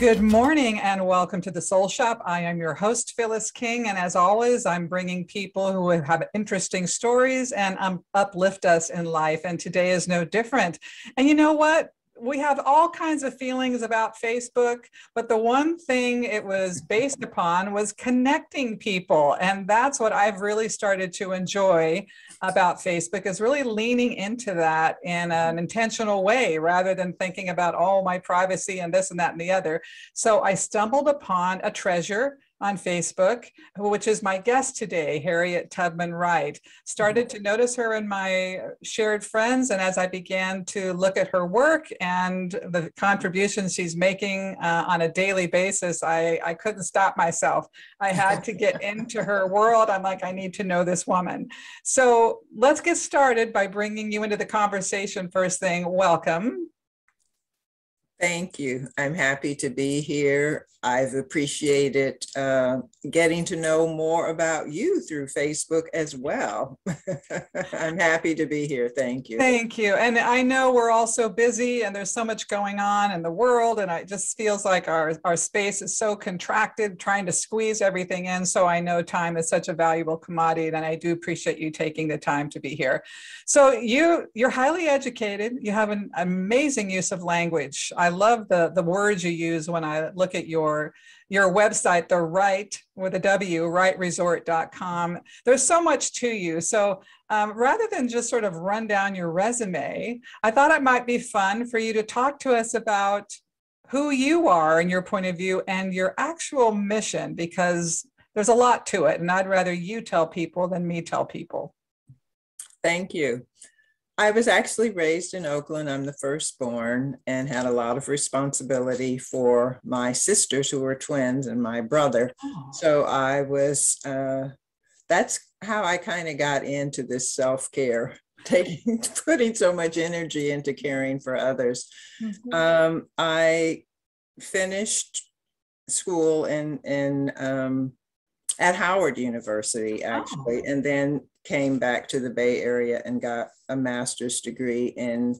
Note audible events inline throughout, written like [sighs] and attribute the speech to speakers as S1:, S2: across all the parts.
S1: Good morning and welcome to the Soul Shoppe. I am your host, Phyllis King. And as always, I'm bringing people who have interesting stories and um, uplift us in life. And today is no different. And you know what? we have all kinds of feelings about Facebook, but the one thing it was based upon was connecting people. And that's what I've really started to enjoy about Facebook is really leaning into that in an mm-hmm. intentional way rather than thinking about, oh, my privacy and this and that and the other. So I stumbled upon a treasure on Facebook, which is my guest today, Harriet Tubman Wright. Started to notice her in my shared friends, and as I began to look at her work and the contributions she's making uh, on a daily basis, I, I couldn't stop myself. I had to get [laughs] into her world. I'm like, I need to know this woman. So let's get started by bringing you into the conversation first thing. Welcome.
S2: Thank you. I'm happy to be here. I've appreciated uh, getting to know more about you through Facebook as well. [laughs] I'm happy to be here. Thank you.
S1: Thank you. And I know we're all so busy and there's so much going on in the world. And it just feels like our, our space is so contracted, trying to squeeze everything in. So I know time is such a valuable commodity. And I do appreciate you taking the time to be here. So you, you're highly educated. You have an amazing use of language. I love the, the words you use when I look at your your your website, the right with a W, wrightresort.com. There's so much to you. So um, rather than just sort of run down your resume, I thought it might be fun for you to talk to us about who you are and your point of view and your actual mission, because there's a lot to it. And I'd rather you tell people than me tell people.
S2: Thank you. I was actually raised in Oakland. I'm the firstborn and had a lot of responsibility for my sisters who were twins and my brother. Oh. So I was, uh, that's how I kind of got into this self care, [laughs] taking, putting so much energy into caring for others. Mm-hmm. Um, I finished school in, in, um, at Howard University, actually, oh. and then came back to the Bay Area and got a master's degree in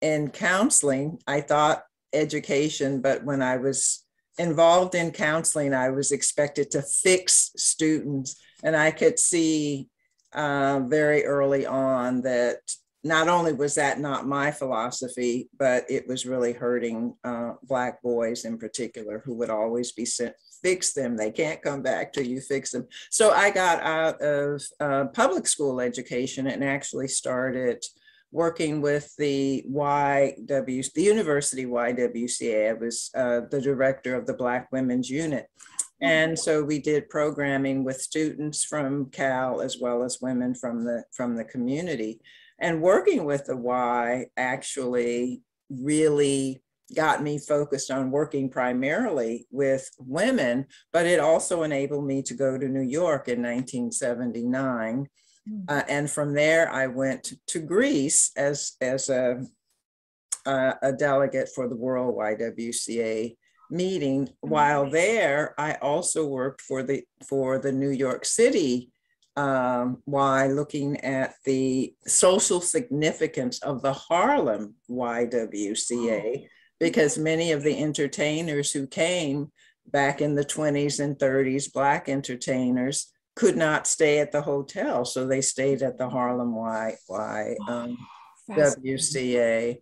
S2: in counseling. I thought education, but when I was involved in counseling, I was expected to fix students, and I could see uh, very early on that not only was that not my philosophy, but it was really hurting uh, Black boys in particular, who would always be sent, fix them. They can't come back till you fix them. So I got out of uh, public school education and actually started working with the YW, the University YWCA. I was uh, the director of the Black Women's Unit. And so we did programming with students from Cal as well as women from the from the community. And working with the Y actually really got me focused on working primarily with women, but it also enabled me to go to New York in 1979. Hmm. Uh, and from there, I went to Greece as, as a, uh, a delegate for the World YWCA meeting. While there, I also worked for the, for the New York City um, why looking at the social significance of the Harlem YWCA, because many of the entertainers who came back in the 20s and 30s, Black entertainers, could not stay at the hotel. So they stayed at the Harlem Y, y um, WCA.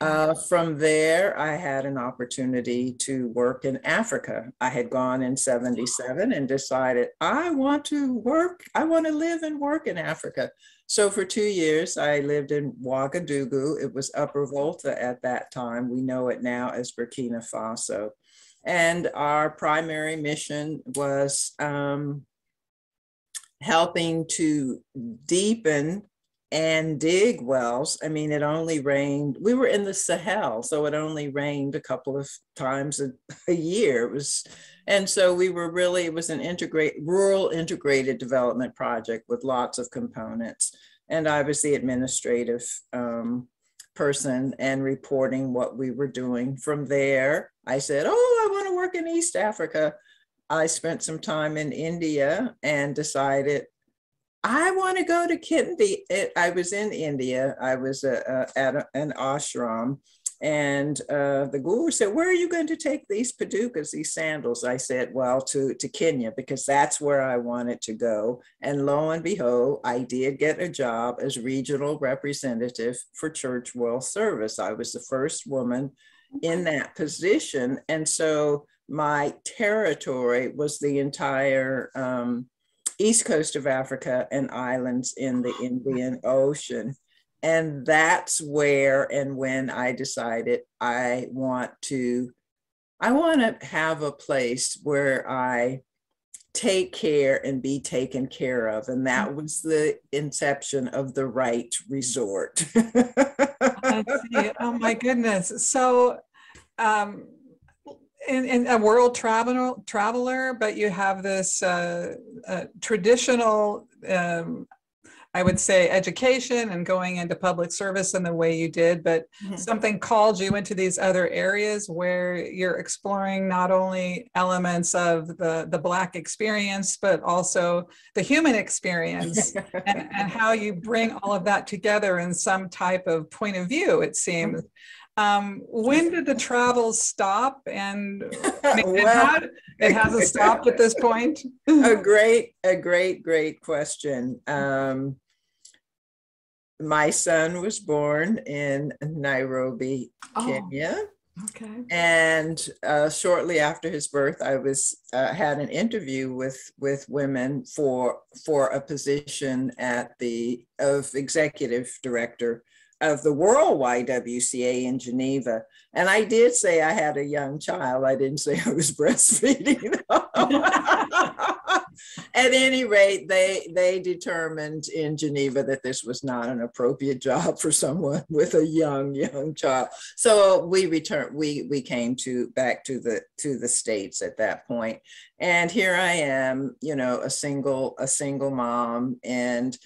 S2: Uh, from there, I had an opportunity to work in Africa. I had gone in 77 and decided I want to work, I want to live and work in Africa. So for two years, I lived in Ouagadougou. It was Upper Volta at that time. We know it now as Burkina Faso. And our primary mission was um, helping to deepen and dig wells. I mean, it only rained, we were in the Sahel, so it only rained a couple of times a, a year. It was, and so we were really, it was an integrate, rural integrated development project with lots of components. And I was the administrative um, person and reporting what we were doing. From there, I said, Oh, I want to work in East Africa. I spent some time in India and decided I want to go to Kindi. I was in India. I was uh, uh, at a, an ashram And uh, the guru said, Where are you going to take these padukas, these sandals? I said, Well, to, to Kenya, because that's where I wanted to go. And lo and behold, I did get a job as regional representative for Church World Service. I was the first woman in that position. And so my territory was the entire um, east coast of Africa and islands in the Indian Ocean. And that's where and when I decided I want to, I want to have a place where I take care and be taken care of. And that was the inception of the Wright Resort. [laughs]
S1: oh my goodness. So, um, in, in, a world traveler, traveler, but you have this uh, uh, traditional, um, I would say, education and going into public service in the way you did. But mm-hmm. something called you into these other areas where you're exploring not only elements of the the Black experience, but also the human experience, [laughs] and, and how you bring all of that together in some type of point of view. It seems. Mm-hmm. Um, when did the travel stop? And [laughs] well, it, hasn't stopped at this point. [laughs]
S2: a great, a great, great question. Um, my son was born in Nairobi, oh, Kenya. Okay. And uh, shortly after his birth, I was uh, had an interview with with women for for a position at the of executive director of the World YWCA in Geneva. And I did say I had a young child. I didn't say I was [laughs] breastfeeding. [laughs] At any rate, they they determined in Geneva that this was not an appropriate job for someone [laughs] with a young young child. So we returned. We we came to back to the to the states at that point, and here I am. You know, a single a single mom, and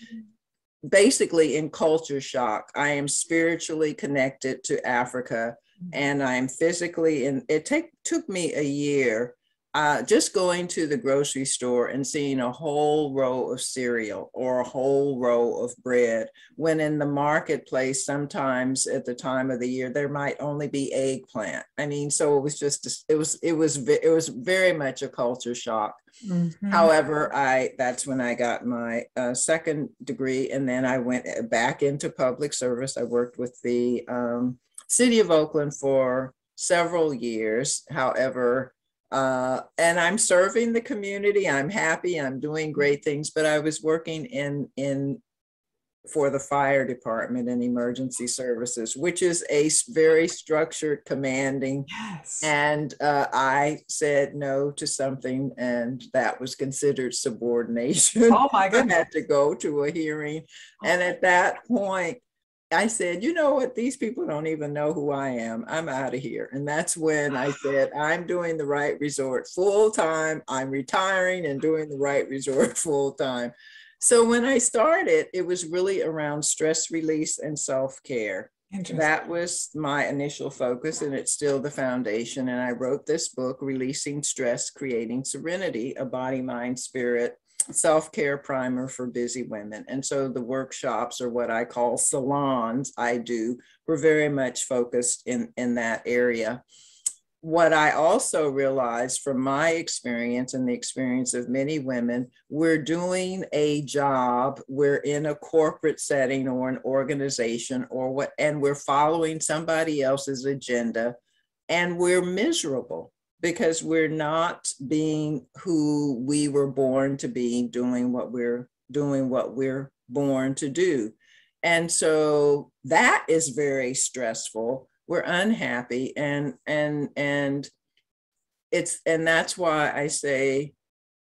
S2: basically in culture shock. I am spiritually connected to Africa mm-hmm. and I'm physically in it take took me a year uh, just going to the grocery store and seeing a whole row of cereal or a whole row of bread when in the marketplace sometimes at the time of the year there might only be eggplant. I mean so it was just it was it was it was very much a culture shock. Mm-hmm. however i that's when i got my uh, second degree and then i went back into public service. I worked with the um, city of oakland for several years. However uh, and I'm serving the community. I'm happy. I'm doing great things. But I was working in in for the fire department and emergency services, which is a very structured, commanding. Yes. And uh, I said no to something, and that was considered subordination.
S1: Oh my goodness! [laughs]
S2: I had to go to a hearing, and at that point, I said, you know what? These people don't even know who I am. I'm out of here. And that's when I said, [sighs] I'm doing the Wright Resort full time. I'm retiring and doing the Wright Resort [laughs] full time. So when I started, it was really around stress release and self care. That was my initial focus, and it's still the foundation. And I wrote this book, Releasing Stress, Creating Serenity, a body, mind, spirit self-care primer for busy women. And so the workshops or what i call salons i do were very much focused in in that area. What i also realized from my experience and the experience of many women we're doing a job we're in a corporate setting or an organization or what and we're following somebody else's agenda and we're miserable because we're not being who we were born to be, doing what we're doing, what we're born to do. And so that is very stressful. We're unhappy and and and it's and that's why I say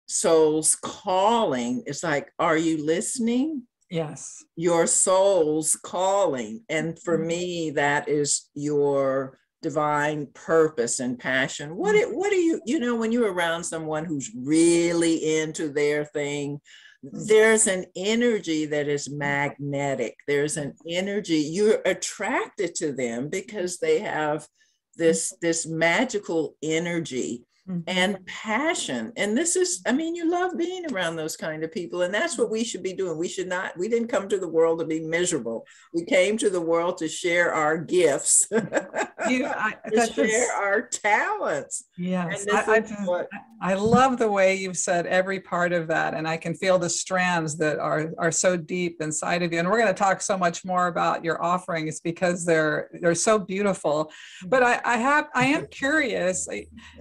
S2: soul's calling. It's like, are you listening?
S1: Yes.
S2: Your soul's calling. And for mm-hmm. me, that is your divine purpose and passion what mm. it, what do you you know when you're around someone who's really into their thing mm. there's an energy that is mm. magnetic there's an energy you're attracted to them because they have this this magical energy mm-hmm. and passion. And this is, I mean, you love being around those kind of people. And that's what we should be doing. We should not, we didn't come to the world to be miserable. We came to the world to share our gifts, [laughs] you, [laughs] I, to share our talents.
S1: Yes. I, I, what, I love the way you've said every part of that. And I can feel the strands that are, are so deep inside of you. And we're going to talk so much more about your offerings because they're, they're so beautiful. But I, I have, I am curious,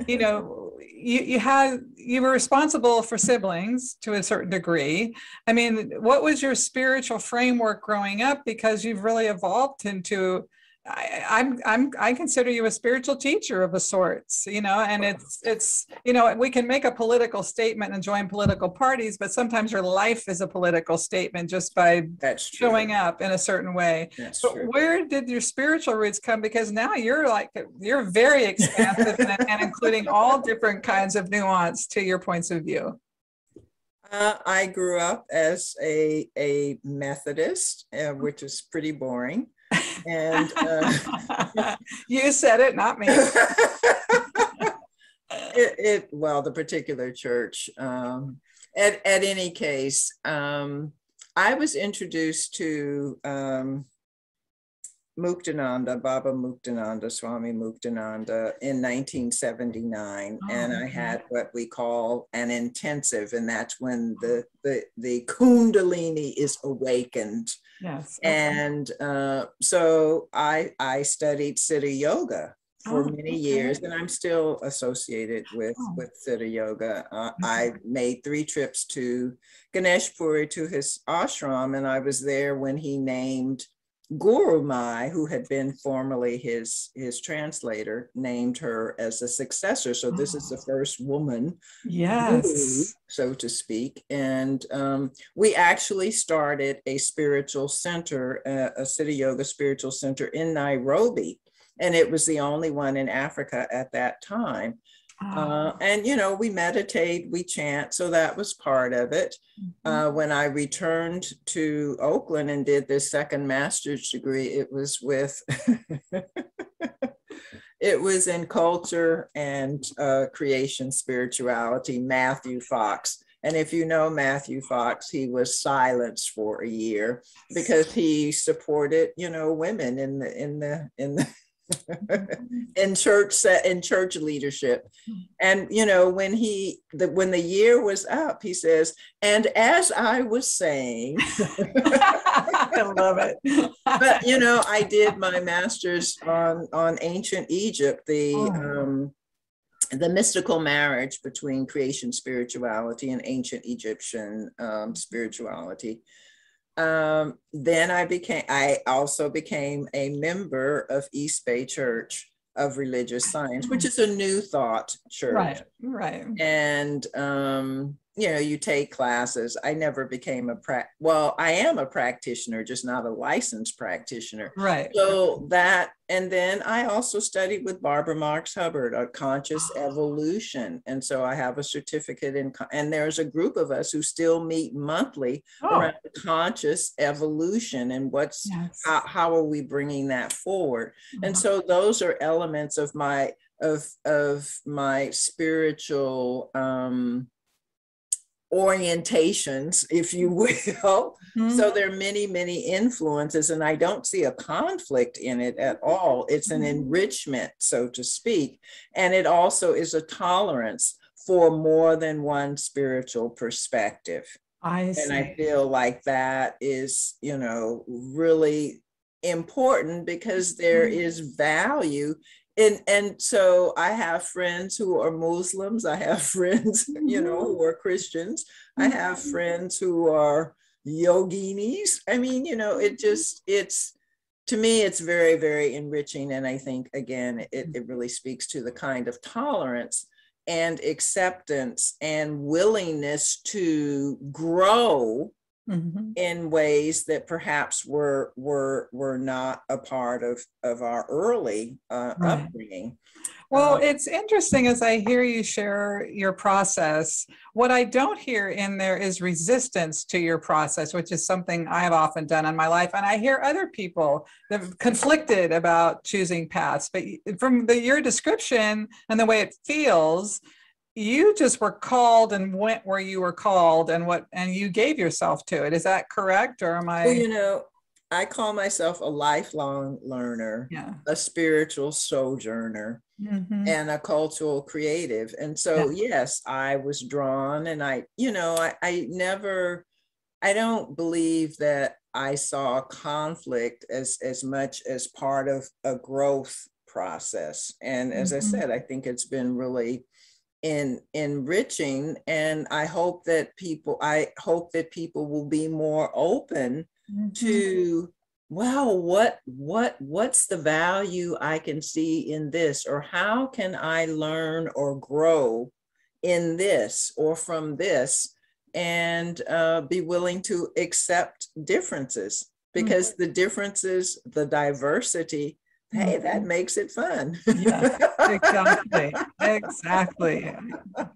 S1: you know, you, you had you were responsible for siblings to a certain degree i mean what was your spiritual framework growing up because you've really evolved into I, I'm I'm I consider you a spiritual teacher of a sorts, you know, and it's it's you know we can make a political statement and join political parties, but sometimes your life is a political statement just by showing up in a certain way. That's but true. where did your spiritual roots come? Because now you're like you're very expansive and, and including all different kinds of nuance to your points of view.
S2: Uh, I grew up as a a Methodist, uh, which is pretty boring. And
S1: uh, [laughs] you said it, not me. [laughs]
S2: it, it, well, the particular church. Um, at, at any case, um, I was introduced to um, Muktananda, Baba Muktananda, Swami Muktananda in 1979. Oh, and I had what we call an intensive, and that's when the, the, the Kundalini is awakened. Yes. Okay. And uh, so I, I studied Siddha Yoga for oh, many okay. years, and I'm still associated with oh. with Siddha Yoga. Uh, mm-hmm. I made three trips to Ganeshpuri to his ashram, and I was there when he named Gurumayi, who had been formerly his his translator, named her as a successor. So this is the oh. first woman,
S1: yes, guru,
S2: so to speak. And um, we actually started a spiritual center, uh, a Siddha Yoga spiritual center in Nairobi, and it was the only one in Africa at that time. Uh, ah. and you know, we meditate, we chant, so that was part of it. Mm-hmm. Uh, when I returned to Oakland and did this second master's degree, it was with [laughs] it was in culture and uh, creation spirituality. Matthew Fox, and if you know Matthew Fox, he was silenced for a year because he supported, you know, women in the in the in the [laughs] in church in church leadership. And you know when he the, when the year was up he says and as i was saying [laughs]
S1: i love it.
S2: but you know i did my master's on on ancient egypt the oh. um the mystical marriage between creation spirituality and ancient egyptian um, spirituality um, then I became, I also became a member of East Bay Church of Religious Science, which is a new thought church.
S1: Right, right.
S2: And um, you know you take classes i never became a pra well i am a practitioner just not a licensed practitioner
S1: right
S2: so that and then i also studied with barbara marx hubbard a conscious evolution and so i have a certificate in and there's a group of us who still meet monthly oh. around conscious evolution and what's yes. how, how, are we bringing that forward mm-hmm. and so those are elements of my of of my spiritual um orientations, if you will. Mm-hmm. So there are many, many influences, and I don't see a conflict in it at all. It's an mm-hmm. enrichment, so to speak. And it also is a tolerance for more than one spiritual perspective.
S1: I see.
S2: And I feel like that is, you know, really important because there mm-hmm. is value and and so i have friends who are muslims i have [laughs] friends you know who are christians i have mm-hmm. friends who are yoginis. I mean you know it just it's to me it's very very enriching and i think again it, it really speaks to the kind of tolerance and acceptance and willingness to grow mm-hmm. in ways that perhaps were were were not a part of of our early uh, right. upbringing.
S1: Well, um, it's interesting as I hear you share your process. What I don't hear in there is resistance to your process, which is something I have often done in my life. And I hear other people that have conflicted about choosing paths. But from the, your description and the way it feels, you just were called and went where you were called and what and you gave yourself to it is that correct or am i
S2: well, you know i call myself a lifelong learner yeah. a spiritual sojourner mm-hmm. and a cultural creative and so yeah. yes i was drawn and i you know I, I never i don't believe that i saw conflict as as much as part of a growth process and as mm-hmm. i said i think it's been really in enriching and i hope that people i hope that people will be more open mm-hmm. to wow what what what's the value i can see in this or how can i learn or grow in this or from this and uh, be willing to accept differences because mm-hmm. the differences the diversity hey, that mm-hmm. makes it fun.
S1: yeah, exactly. [laughs] exactly.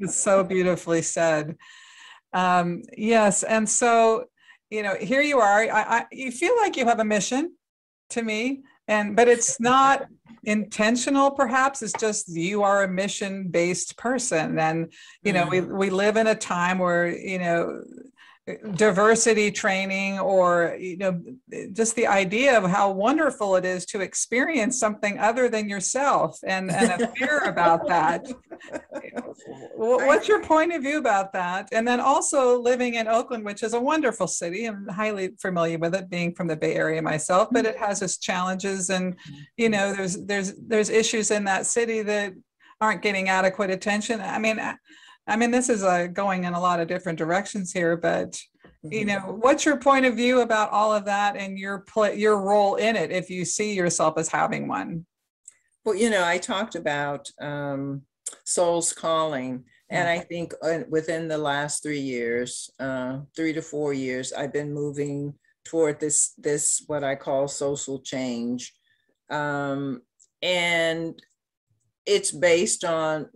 S1: It's so beautifully said. Um, yes. And so, you know, here you are. I, I, you feel like you have a mission to me, and but it's not intentional perhaps it's just you are a mission based person and you know we, mm-hmm. we live in a time where you know diversity training or you know just the idea of how wonderful it is to experience something other than yourself and, and a fear about that. [laughs] What's your point of view about that? And then also living in oakland which is a wonderful city i'm highly familiar with it being from the bay area myself but it has its challenges and you know there's there's there's issues in that city that aren't getting adequate attention. I mean I mean, this is uh, going in a lot of different directions here, but you mm-hmm. know, what's your point of view about all of that and your play, your role in it, if you see yourself as having one?
S2: Well, you know, I talked about um, soul's calling, and I think uh, within the last three years, uh, three to four years, I've been moving toward this this what I call social change, um, and it's based on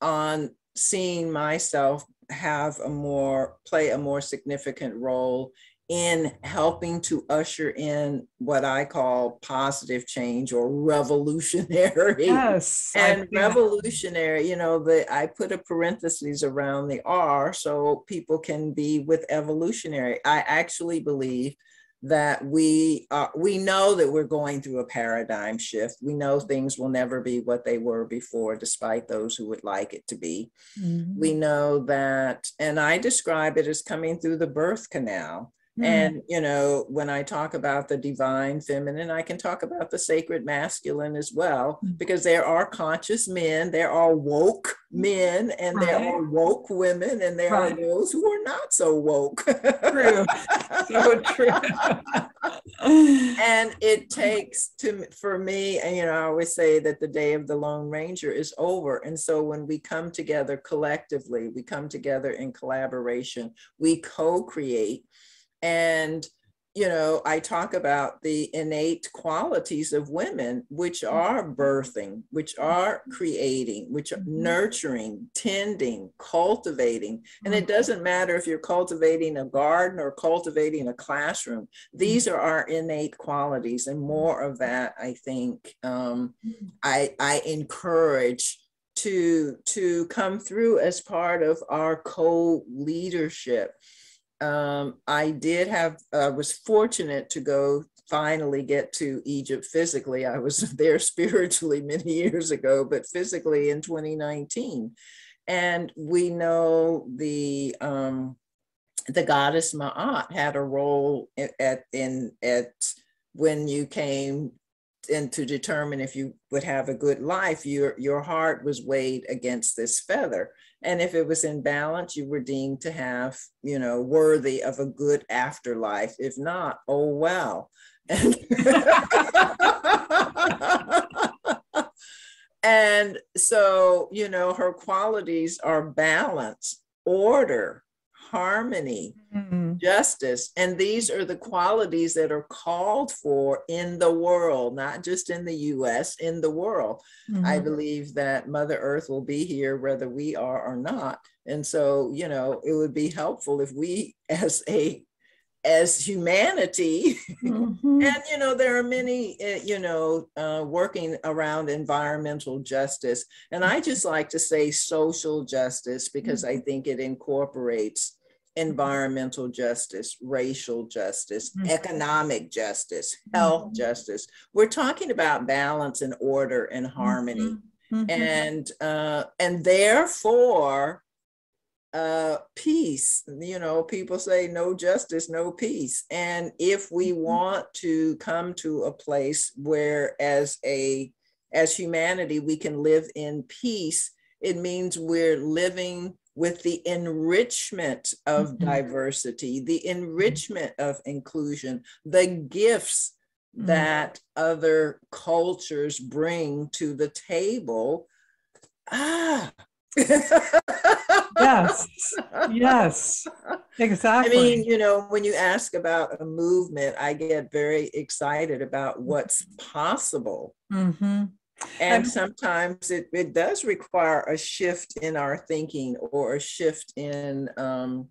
S2: on seeing myself have a more play a more significant role in helping to usher in what I call positive change or revolutionary.
S1: Yes. [laughs]
S2: And revolutionary, you know, the I put a parenthesis around the R so people can be with evolutionary. I actually believe that we are, we know that we're going through a paradigm shift. We know things will never be what they were before, despite those who would like it to be. Mm-hmm. We know that, and I describe it as coming through the birth canal. Mm. And, you know, when I talk about the divine feminine, I can talk about the sacred masculine as well, mm. because there are conscious men, there are woke men, and right. there are woke women, and there right. are those who are not so woke.
S1: True. so true. [laughs]
S2: and it takes to for me, and you know, I always say that the day of the Lone Ranger is over. And so when we come together collectively, we come together in collaboration, we co-create and, you know, I talk about the innate qualities of women, which are birthing, which are creating, which are mm-hmm. nurturing, tending, cultivating. And it mm-hmm. doesn't matter if you're cultivating a garden or cultivating a classroom, these mm-hmm. are our innate qualities. And more of that, I think, um, I, I encourage to to come through as part of our co-leadership um, I did have, I uh, was fortunate to go finally get to Egypt physically. I was [laughs] there spiritually many years ago, but physically in 2019. And we know the um, the goddess Ma'at had a role at in at when you came and to determine if you would have a good life, your your heart was weighed against this feather. And if it was in balance, you were deemed to have, you know, worthy of a good afterlife. If not, oh well. [laughs] And, [laughs] and so, you know, her qualities are balance, order, harmony, mm-hmm. justice. And these are the qualities that are called for in the world, not just in the US, in the world. Mm-hmm. I believe that Mother Earth will be here whether we are or not. And so, you know, it would be helpful if we [laughs] as a as humanity mm-hmm. [laughs] and you know there are many uh, you know uh, working around environmental justice and i just like to say social justice because mm-hmm. i think it incorporates environmental justice racial justice mm-hmm. economic justice health mm-hmm. justice we're talking about balance and order and harmony mm-hmm. Mm-hmm. and uh, and therefore uh, peace. You know, people say no justice, no peace. And if we mm-hmm. want to come to a place where, as a as humanity, we can live in peace, it means we're living with the enrichment of mm-hmm. diversity, the enrichment of inclusion, the gifts mm-hmm. that other cultures bring to the table. Ah,
S1: yes yes [laughs] exactly
S2: i mean you know when you ask about a movement i get very excited about what's possible mm-hmm. And sometimes it, it does require a shift in our thinking or a shift in um,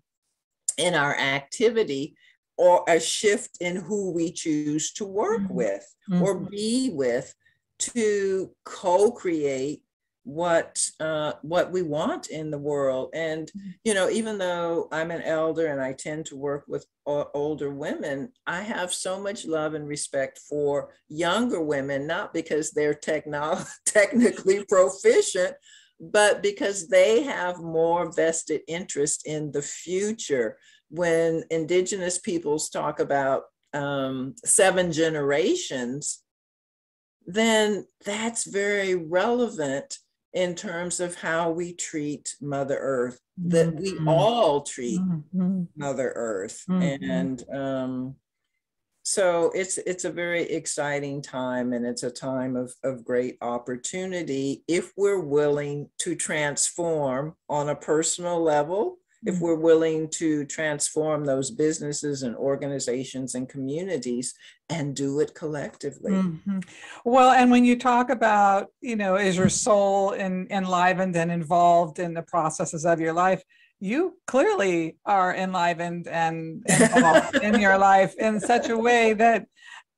S2: in our activity or a shift in who we choose to work mm-hmm. with mm-hmm. or be with to co-create what uh, what we want in the world. And you know, even though I'm an elder and I tend to work with older women, I have so much love and respect for younger women, not because they're techno- [laughs] technically proficient, but because they have more vested interest in the future. When Indigenous peoples talk about um, seven generations, then that's very relevant in terms of how we treat Mother Earth, that we mm-hmm. all treat mm-hmm. Mother Earth. Mm-hmm. And um, so it's it's a very exciting time and it's a time of, of great opportunity if we're willing to transform on a personal level if we're willing to transform those businesses and organizations and communities and do it collectively. Mm-hmm.
S1: Well, and when you talk about, you know, is your soul in, enlivened and involved in the processes of your life, you clearly are enlivened and involved [laughs] in your life in such a way that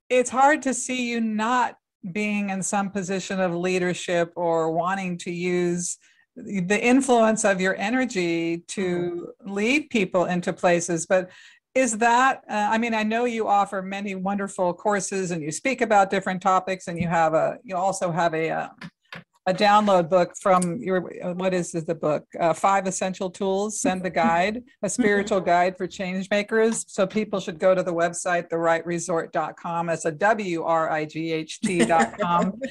S1: it's hard to see you not being in some position of leadership or wanting to use the influence of your energy to mm-hmm. lead people into places but is that uh, i mean i know you offer many wonderful courses and you speak about different topics and you have a you also have a a, um, a download book from your what is the book? Uh, five essential tools send the guide a spiritual guide for change makers. So people should go to the website thewrightresort.com as a w-r-i-g-h-t.com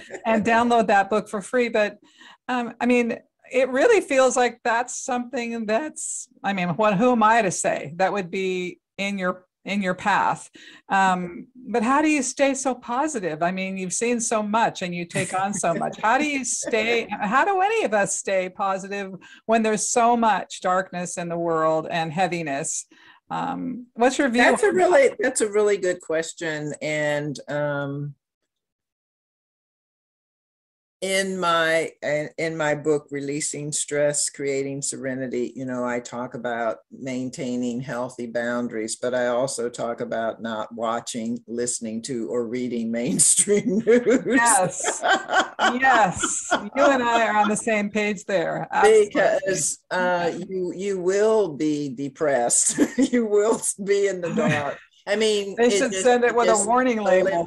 S1: [laughs] and download that book for free. But um, i mean it really feels like that's something that's i mean what who am i to say? That would be in your in your path. Um, but how do you stay so positive? I mean you've seen so much and you take on so much. How do you stay how do any of us stay positive when there's so much darkness in the world and heaviness? Um, what's your view
S2: that's a really that's a really good question. And um, in my in my book releasing stress creating serenity you know i talk about maintaining healthy boundaries but i also talk about not watching listening to or reading mainstream [laughs] news.
S1: Yes. Yes. You and i are on the same page there.
S2: Absolutely. because uh, you you will be depressed. [laughs] You will be in the dark. I mean
S1: they should send it with a warning label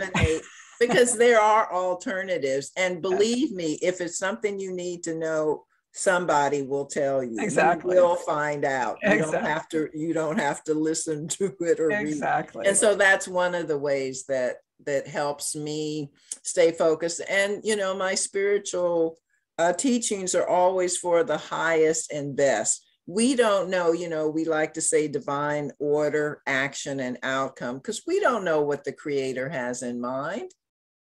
S2: because there are alternatives. And believe me, if it's something you need to know, somebody will tell you.
S1: Exactly.
S2: You will find out. You exactly. don't have to you don't have to listen [laughs] to it or
S1: exactly.
S2: read. And so that's one of the ways that that helps me stay focused. And you know, my spiritual uh, teachings are always for the highest and best. We don't know, you know, we like to say divine order, action, and outcome because we don't know what the creator has in mind.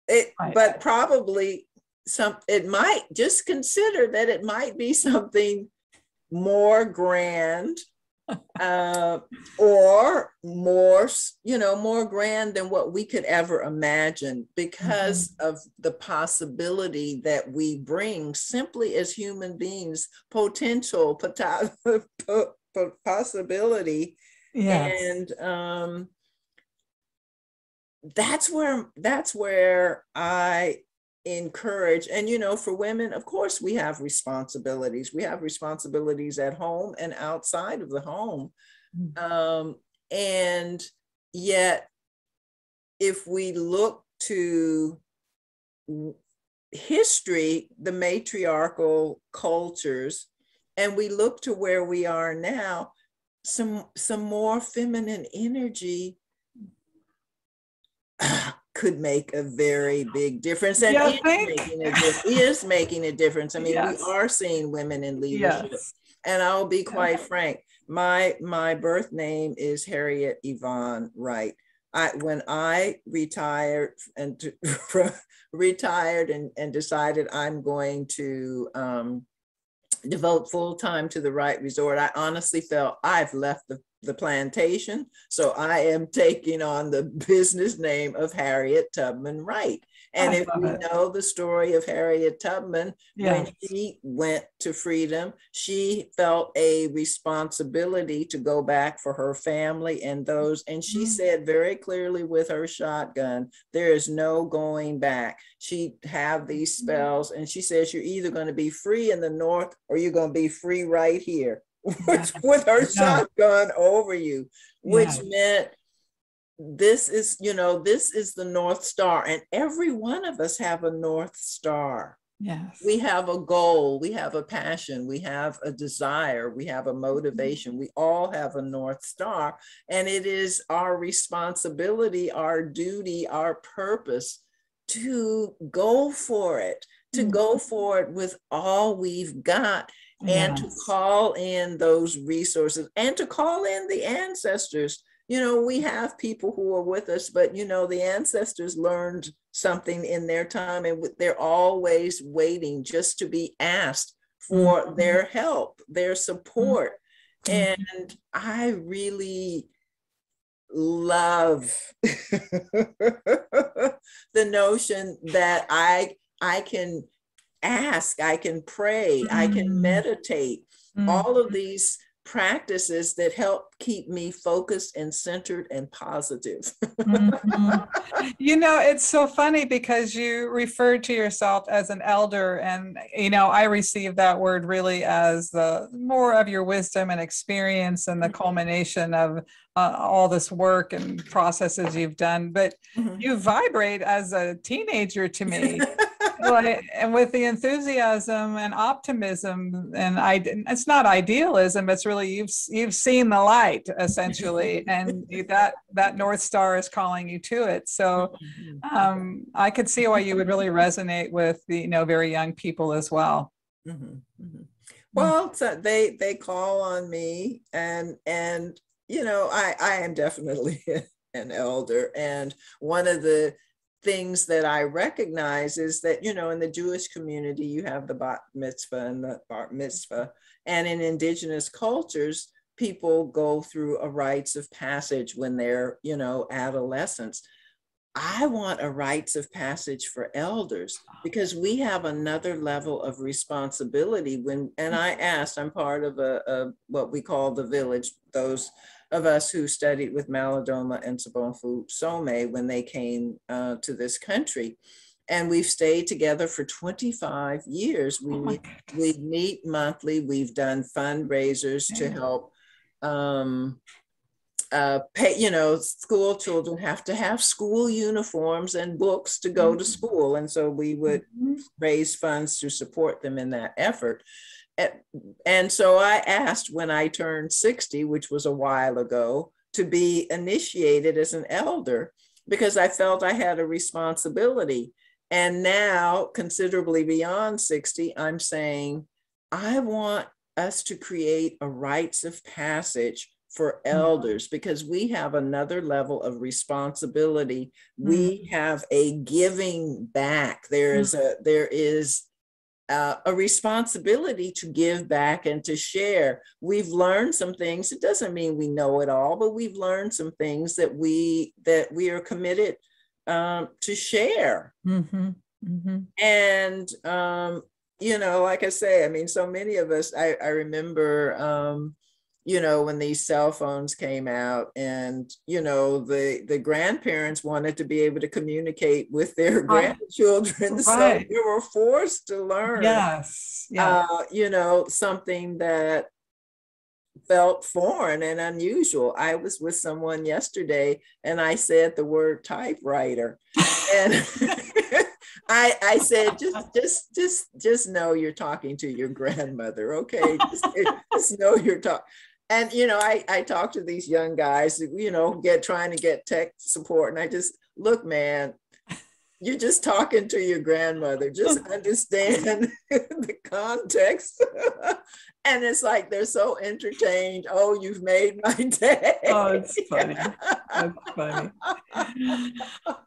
S2: It, right. but probably some, it might just consider that it might be [laughs] something more grand [laughs] uh, or more, you know, more grand than what we could ever imagine because mm-hmm. of the possibility that we bring simply as human beings, potential, [laughs] possibility. Yes. And um, that's where that's where I encourage and you know for women of course we have responsibilities we have responsibilities at home and outside of the home mm-hmm. um, and yet if we look to history the matriarchal cultures and we look to where we are now some some more feminine energy [clears throat] could make a very big difference and is, making a, is making a difference. I mean, yes. we are seeing women in leadership. Yes. And I'll be quite frank, my my birth name is Harriet Yvonne Wright. I when I retired and [laughs] retired and, and decided I'm going to um, devote full time to the Wright Resort, I honestly felt I've left the the plantation. So I am [laughs] taking on the business name of Harriet Tubman Wright. And I if we it. know the story of Harriet Tubman, yes. when she went to freedom, she felt a responsibility to go back for her family and those. And she mm-hmm. said very clearly with her shotgun, there is no going back. She have these mm-hmm. spells, and she says you're either going to be free in the north or you're going to be free right here [laughs] with, with her shotgun over you, which meant this is, you know, this is the North Star. And every one of us have a North Star.
S1: Yes.
S2: We have a goal, we have a passion, we have a desire, we have a mm-hmm. motivation. We all have a North Star. And it is our responsibility, our duty, our purpose to go for it, to mm-hmm. go for it with all we've got and to call in those resources and to call in the ancestors. You know, we have people who are with us, but you know, the ancestors learned something in their time and they're always waiting just to be asked for mm-hmm. their help, their support. Mm-hmm. And I really love [laughs] the notion that I I can ask, I can pray, mm-hmm. I can mm. meditate. Mm-hmm. All of these practices that help keep me focused and centered and positive.
S1: mm-hmm. [laughs] You know, it's so funny because you referred to yourself as an elder, and you know, I receive that word really as the more of your wisdom and experience and the mm-hmm. culmination of uh, all this work and processes you've done. But mm-hmm. you vibrate as a teenager to me. [laughs] well, and with the enthusiasm and optimism, and I, it's not idealism. It's really you've you've seen the light essentially, [laughs] and that that north star is calling you to it. So, [laughs] um, I could see why you would really resonate with the you know very young people as well. Mm-hmm.
S2: Mm-hmm. Well, so they they call on me, and and you know I I am definitely [laughs] an elder, and one of the things that I recognize is that, you know, in the Jewish community, you have the bat mitzvah and the bar mitzvah. And in indigenous cultures, people go through a rites of passage when they're, you know, adolescents. I want a rites of passage for elders because we have another level of responsibility when, and I asked, I'm part of a, a what we call the village, those of us who studied with Malidoma and Sobonfu Some when they came uh, to this country. And we've stayed together for 25 years. We, oh meet, we meet monthly. We've done fundraisers yeah. to help um, uh, pay, you know, school children have to have school uniforms and books to go mm-hmm. to school. And so we would mm-hmm. raise funds to support them in that effort and so I asked when I turned 60, which was a while ago, to be initiated as an elder because I felt I had a responsibility. And now, considerably beyond 60, I'm saying, I want us to create a rites of passage for mm-hmm. elders because we have another level of responsibility. Mm-hmm. We have a giving back. There is a there is uh, a responsibility to give back and to share. We've learned some things. It doesn't mean we know it all, but we've learned some things that we that we are committed um, to share. Mm-hmm. Mm-hmm. And um, you know, like I say, I mean, so many of us. I, I remember um, you know when these cell phones came out and you know the the grandparents wanted to be able to communicate with their grandchildren. [laughs] Right. so they were forced to learn
S1: yes. Yeah.
S2: Uh, you know something that felt foreign and unusual. I was with someone yesterday and i said the word typewriter. And [laughs] I, I said just just just just know you're talking to your grandmother okay? Just, just know you're talking and you know I, I talk to these young guys you know get trying to get tech support and i just look man you're just talking to your grandmother. Just [laughs] understand [laughs] the context [laughs] and it's like they're so entertained. Oh, you've made my [laughs] day.
S1: Oh, it's funny. That's funny.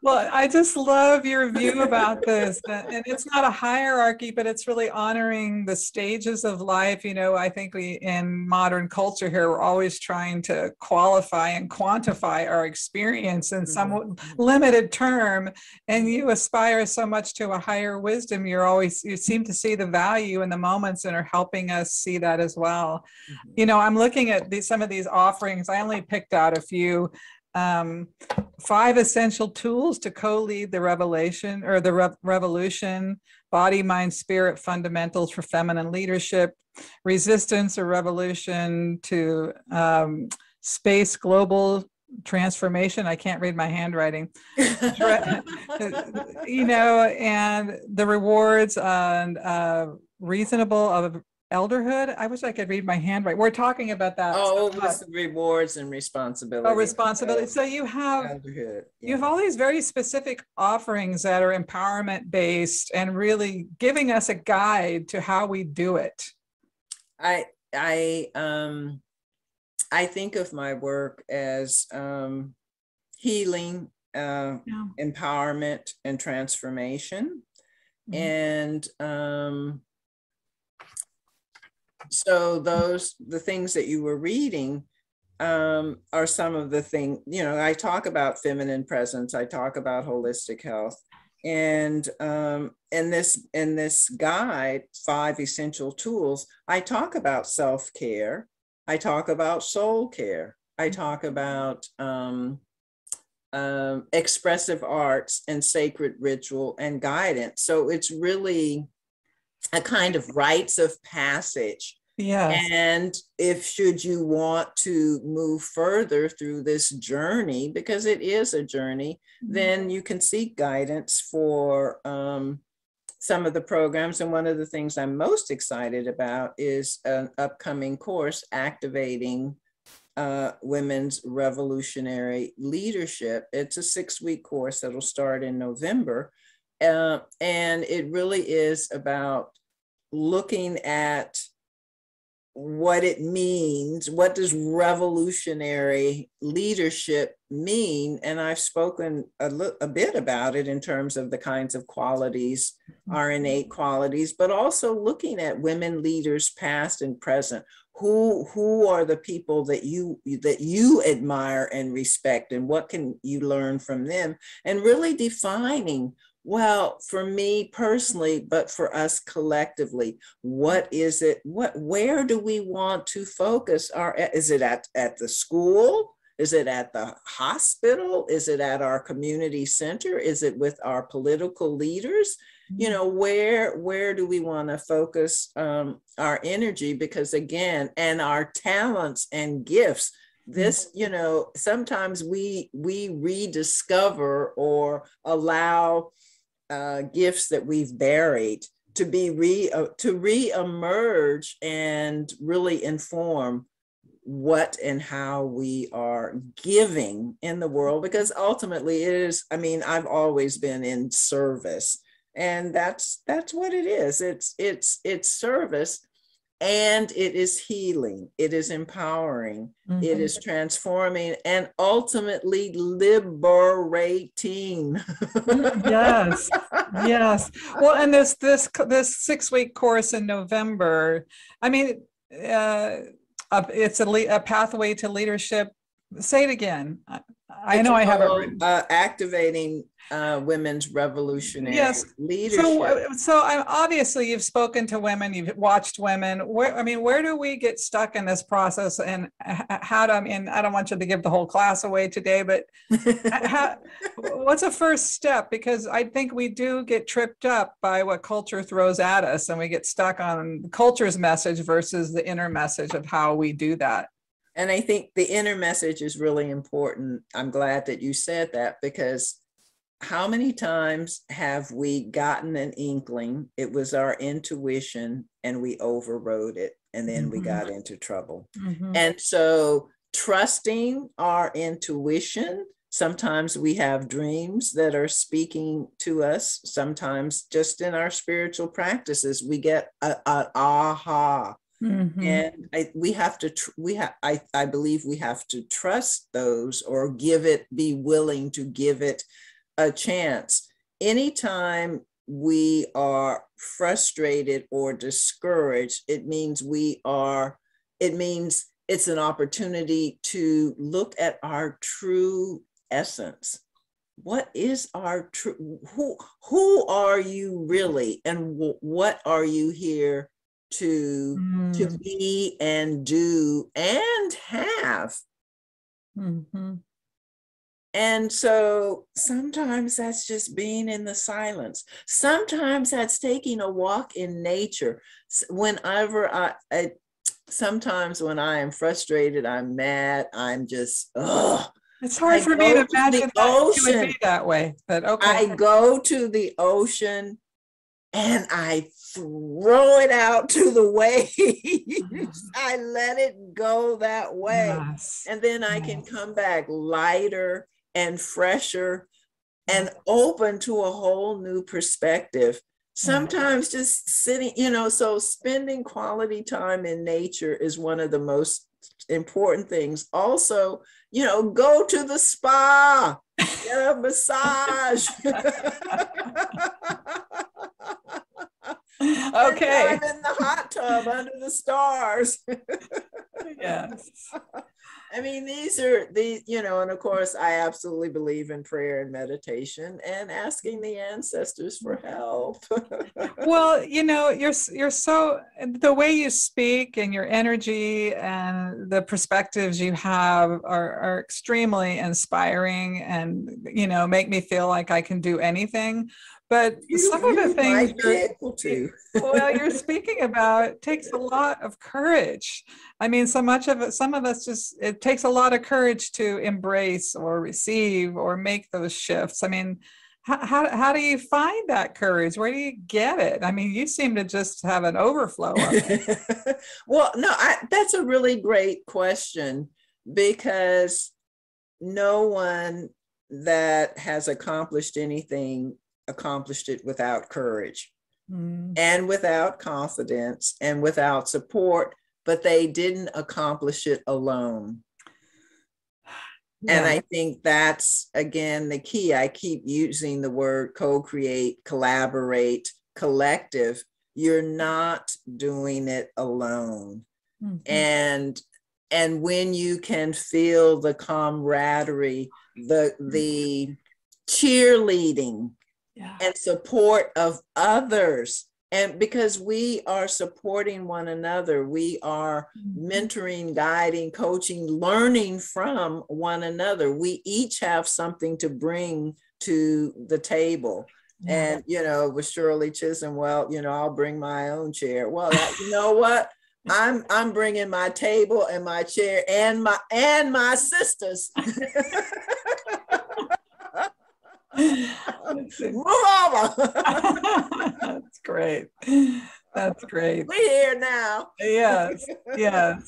S1: Well, I just love your view about this. And it's not a hierarchy, but it's really honoring the stages of life. You know, I think we in modern culture here, we're always trying to qualify and quantify our experience in some mm-hmm. limited term. And you aspire so much to a higher wisdom. You're always, you seem to see the value in the moments and are helping us see that that as well. Mm-hmm. You know, I'm looking at these, some of these offerings. I only picked out a few. Um, five essential tools to co-lead the revelation or the re- revolution body mind spirit fundamentals for feminine leadership resistance or revolution to um, space global transformation i can't read my handwriting [laughs] [laughs] you know and the rewards and uh, reasonable of elderhood. I wish I could read my handwriting. We're talking about that.
S2: Oh, with rewards and responsibility.
S1: Oh, responsibility. So you have elderhood. Yeah. you have all these very specific offerings that are empowerment based and really giving us a guide to how we do it.
S2: I I um I think of my work as um healing, uh, yeah. empowerment, and transformation. Mm-hmm. And um so those the things that you were reading um, are some of the things you know i talk about feminine presence i talk about holistic health and um, in this in this guide five essential tools i talk about self-care i talk about soul care i talk about um, um, expressive arts and sacred ritual and guidance. So it's really a kind of rites of passage
S1: yeah.
S2: And if should you want to move further through this journey, because it is a journey, mm-hmm. then you can seek guidance for um, some of the programs. And one of the things I'm most excited about is an upcoming course activating uh, women's revolutionary leadership. It's a six week course that'll start in November. Uh, and it really is about looking at what it means. What does revolutionary leadership mean? And I've spoken a, li- a bit about it in terms of the kinds of qualities, mm-hmm. our innate qualities, but also looking at women leaders past and present. Who, who are the people that you that you admire and respect and what can you learn from them and really defining well, for me personally, but for us collectively, what is it? What where do we want to focus our is it at, at the school? Is it at the hospital? Is it at our community center? Is it with our political leaders? You know, where where do we want to focus um, our energy? Because again, and our talents and gifts this mm-hmm. you know sometimes we we rediscover or allow uh, gifts that we've buried to be re uh, to re-emerge and really inform what and how we are giving in the world because ultimately it is i mean i've always been in service and that's that's what it is. It's it's it's service and it is healing, it is empowering, mm-hmm. it is transforming, and ultimately liberating.
S1: yes, yes. [laughs] Well, and this this this six week course in November. I mean, uh, it's a, a pathway to leadership. Say it again. I, I know I have it.
S2: Uh, activating uh, women's revolutionary yes. leadership.
S1: So, so I, obviously you've spoken to women, you've watched women. Where, I mean, where do we get stuck in this process, and how do I mean? I don't want you to give the whole class away today, but [laughs] how, what's a first step? Because I think we do get tripped up by what culture throws at us, and we get stuck on culture's message versus the inner message of how we do that.
S2: And I think the inner message is really important. I'm glad that you said that because how many times have we gotten an inkling? It was our intuition and we overrode it and then mm-hmm. we got into trouble. Mm-hmm. And so trusting our intuition, sometimes we have dreams that are speaking to us. Sometimes just in our spiritual practices, we get a, a aha. Mm-hmm. And I, we have to, tr- we have, I, I believe we have to trust those or give it, be willing to give it a chance. Anytime we are frustrated or discouraged, it means we are, it means it's an opportunity to look at our true essence. What is our true, who, who are you really? And w- what are you here to, mm. to be and do and have? Mm-hmm. And so sometimes that's just being in the silence. Sometimes that's taking a walk in nature. Whenever I, I sometimes when I am frustrated, I'm mad, I'm just, ugh.
S1: It's hard I for me to imagine that ocean. would be that way, but okay.
S2: I go to the ocean and I throw it out [laughs] to the waves. Mm-hmm. [laughs] I let it go that way. Yes. And then I yes. can come back lighter and fresher and open to a whole new perspective. Sometimes just sitting, you know, so spending quality time in nature is one of the most important things. Also, you know, go to the spa, get a massage. [laughs] [laughs]
S1: okay.
S2: I'm in the hot tub under the stars. [laughs]
S1: yes.
S2: I mean, these are the, you know, and of course, I absolutely believe in prayer and meditation and asking the ancestors for help. [laughs]
S1: well, you know, you're you're so the way you speak and your energy and the perspectives you have are, are extremely inspiring and you know make me feel like I can do anything. But you, some of the things you're, [laughs] well, you're speaking about takes a lot of courage. I mean, so much of it, some of us just, it takes a lot of courage to embrace or receive or make those shifts. I mean, how, how, how do you find that courage? Where do you get it? I mean, you seem to just have an overflow of it. [laughs]
S2: well, no, I, that's a really great question because no one that has accomplished anything accomplished it without courage mm. and without confidence and without support, but they didn't accomplish it alone. Yeah. And I think that's again the key. I keep using the word co create, collaborate, collective. You're not doing it alone. Mm-hmm. And and when you can feel the camaraderie, the the cheerleading yeah. and support of others. And because we are supporting one another, we are mm-hmm. mentoring, guiding, coaching, learning from one another. We each have something to bring to the table. Yeah. And, you know, with Shirley Chisholm, well, you know, I'll bring my own chair. Well, you know what? I'm I'm bringing my table and my chair and my and my sisters. [laughs] [laughs]
S1: Move over. That's great. That's great.
S2: We're here now.
S1: yes, yes.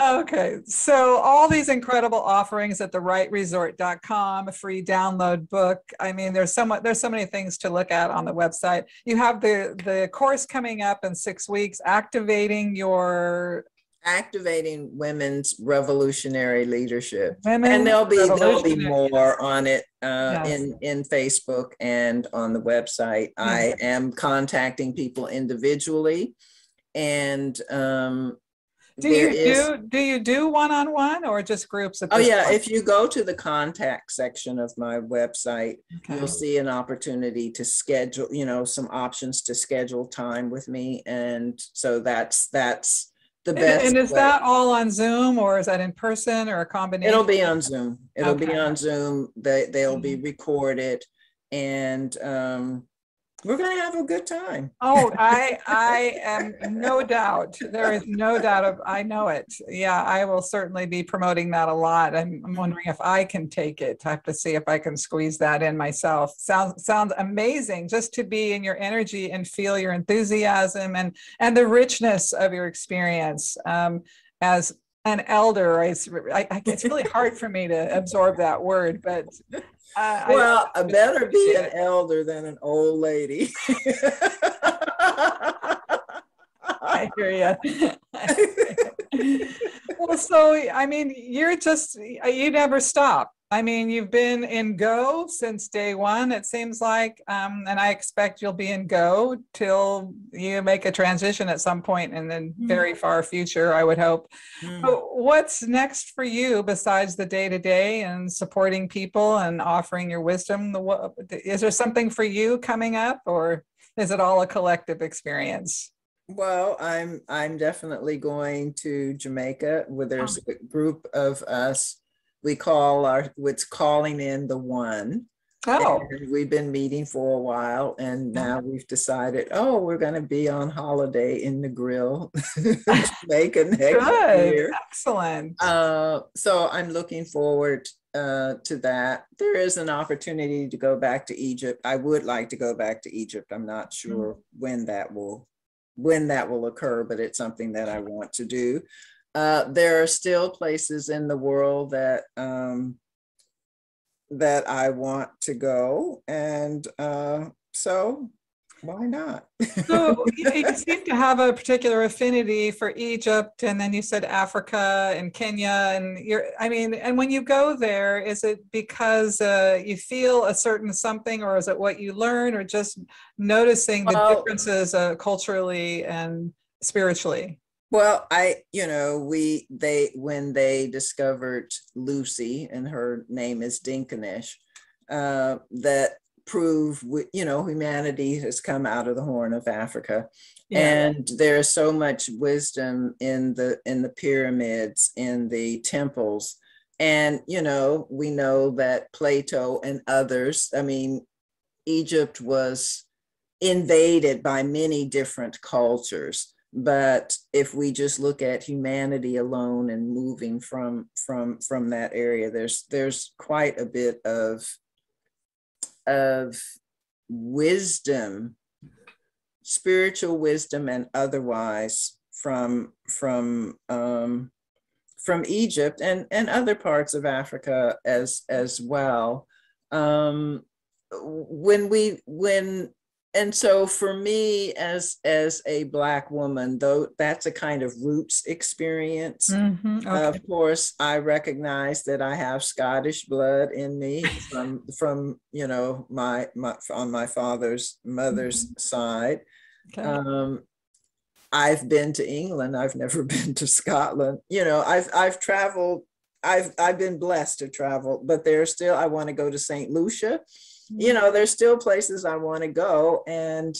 S1: okay. So all these incredible offerings at the wrightresort.com, a free download book. I mean, there's so much, there's so many things to look at on the website. You have the the course coming up in six weeks, activating your
S2: activating women's revolutionary leadership and there'll be there'll be more on it uh, yes. in in facebook and on the website yes. i am contacting people individually and um,
S1: do you is, do do you do one-on-one or just groups
S2: oh yeah point? if you go to the contact section of my website okay. you'll see an opportunity to schedule you know some options to schedule time with me and so that's that's the best
S1: and, and is way. that all on zoom or is that in person or a combination
S2: it'll be on zoom it'll okay. be on zoom they, they'll mm-hmm. be recorded and um we're going to have a good time.
S1: oh, [laughs] I I am no doubt. There is no doubt of I know it. Yeah, I will certainly be promoting that a lot. I'm, I'm wondering if I can take it. I have to see if I can squeeze that in myself. Sounds sounds amazing just to be in your energy and feel your enthusiasm and and the richness of your experience. Um, as an elder, I, I, it's really hard for me to absorb that word, but
S2: uh, well, I, I better be an elder than an old lady. [laughs]
S1: I hear you. [laughs] [laughs] well, so I mean, you're just you never stop. I mean, you've been in Go since day one, it seems like, um, and I expect you'll be in Go till you make a transition at some point in the mm. very far future, I would hope. Mm. But what's next for you besides the day to day and supporting people and offering your wisdom? Is there something for you coming up, or is it all a collective experience?
S2: Well, I'm I'm definitely going to Jamaica where there's oh. a group of us we call our what's calling in the one. Oh. And we've been meeting for a while, and now we've decided, oh, we're going to be on holiday in Negril, Jamaica [laughs] next Good. year.
S1: Excellent.
S2: Uh, so I'm looking forward uh, to that. There is an opportunity to go back to Egypt. I would like to go back to Egypt. I'm not sure mm. when that will when that will occur, but it's something that I want to do. Uh, there are still places in the world that um, that I want to go, and uh, so why not? [laughs]
S1: so you seem to have a particular affinity for Egypt, and then you said Africa and Kenya, and you're. I mean, and when you go there, is it because uh, you feel a certain something, or is it what you learn, or just noticing the well, differences uh, culturally and spiritually?
S2: Well, I, you know, we, they, when they discovered Lucy and her name is Dinkinesh, uh, that prove, you know, humanity has come out of the Horn of Africa. Yeah. And there's so much wisdom in the, in the pyramids, in the temples. And, you know, we know that Plato and others, I mean, Egypt was invaded by many different cultures but if we just look at humanity alone and moving from from from that area there's there's quite a bit of of wisdom spiritual wisdom and otherwise from from um, from Egypt and and other parts of Africa as as well. Um, when we when and so for me as as a black woman though that's a kind of roots experience mm-hmm, okay. of course i recognize that i have scottish blood in me from [laughs] from you know my, my on my father's mother's mm-hmm. side okay. um, i've been to england i've never [laughs] been to scotland you know i've i've traveled i've i've been blessed to travel but there's still i want to go to st lucia you know, there's still places I want to go. And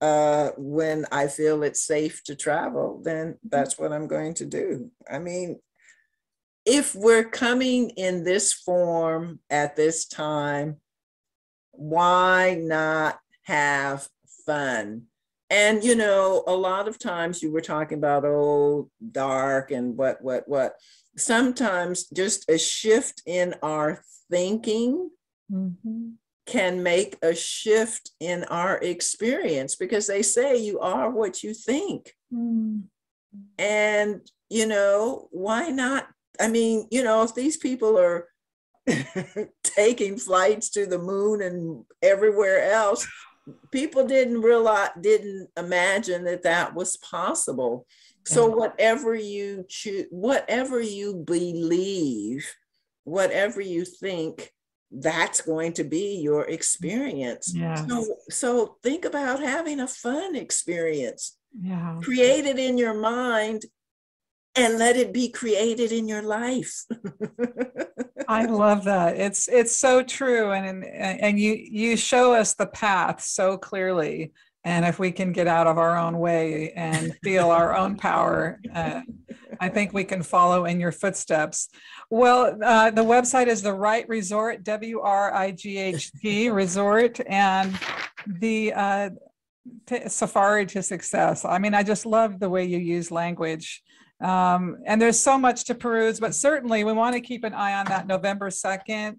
S2: uh, when I feel it's safe to travel, then that's what I'm going to do. I mean, if we're coming in this form at this time, why not have fun? And you know, a lot of times you were talking about oh, dark and what, what, what. Sometimes just a shift in our thinking mm-hmm can make a shift in our experience because they say you are what you think. Mm. And you know, why not? I mean, you know, if these people are [laughs] taking flights to the moon and everywhere else, people didn't realize, didn't imagine that that was possible. So whatever you choose, whatever you believe, whatever you think, that's going to be your experience.
S1: Yeah.
S2: So, so think about having a fun experience.
S1: Yeah.
S2: Create it in your mind and let it be created in your life. [laughs]
S1: I love that. It's it's so true and and you you show us the path so clearly and if we can get out of our own way and feel our own power uh, i think we can follow in your footsteps. Well uh, the website is the Wright Resort w-r-i-g-h-t resort and the uh, t- safari to success. I mean i just love the way you use language. Um, and there's so much to peruse but certainly we want to keep an eye on that november 2nd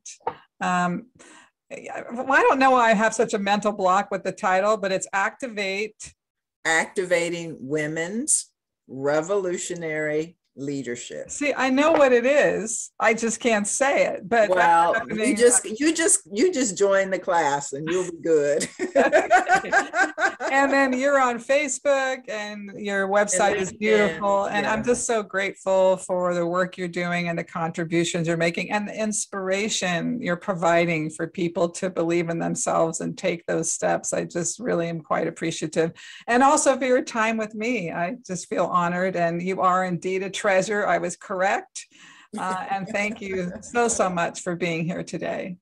S1: um, I don't know why I have such a mental block with the title, but it's Activate.
S2: Activating Women's Revolutionary leadership.
S1: See, I know what it is. I just can't say it. But
S2: well, you just you just you just join the class and you'll be good. [laughs]
S1: and then you're on Facebook and your website and is beautiful. And yeah. I'm just so grateful for the work you're doing and the contributions you're making and the inspiration you're providing for people to believe in themselves and take those steps. I just really am quite appreciative. And also for your time with me. I just feel honored and you are indeed a treasure. I was correct. [laughs] Uh, and thank you so, so much for being here today.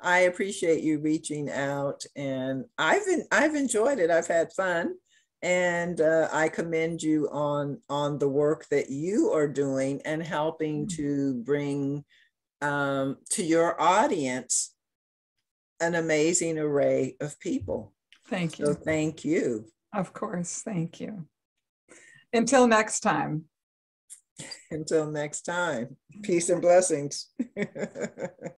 S2: I appreciate you reaching out and I've been, I've enjoyed it. I've had fun and uh, I commend you on on the work that you are doing and helping mm-hmm. to bring um, to your audience an amazing array of people.
S1: Thank you.
S2: So thank you.
S1: Of course. Thank you. Until next time.
S2: Until next time, peace and blessings. [laughs]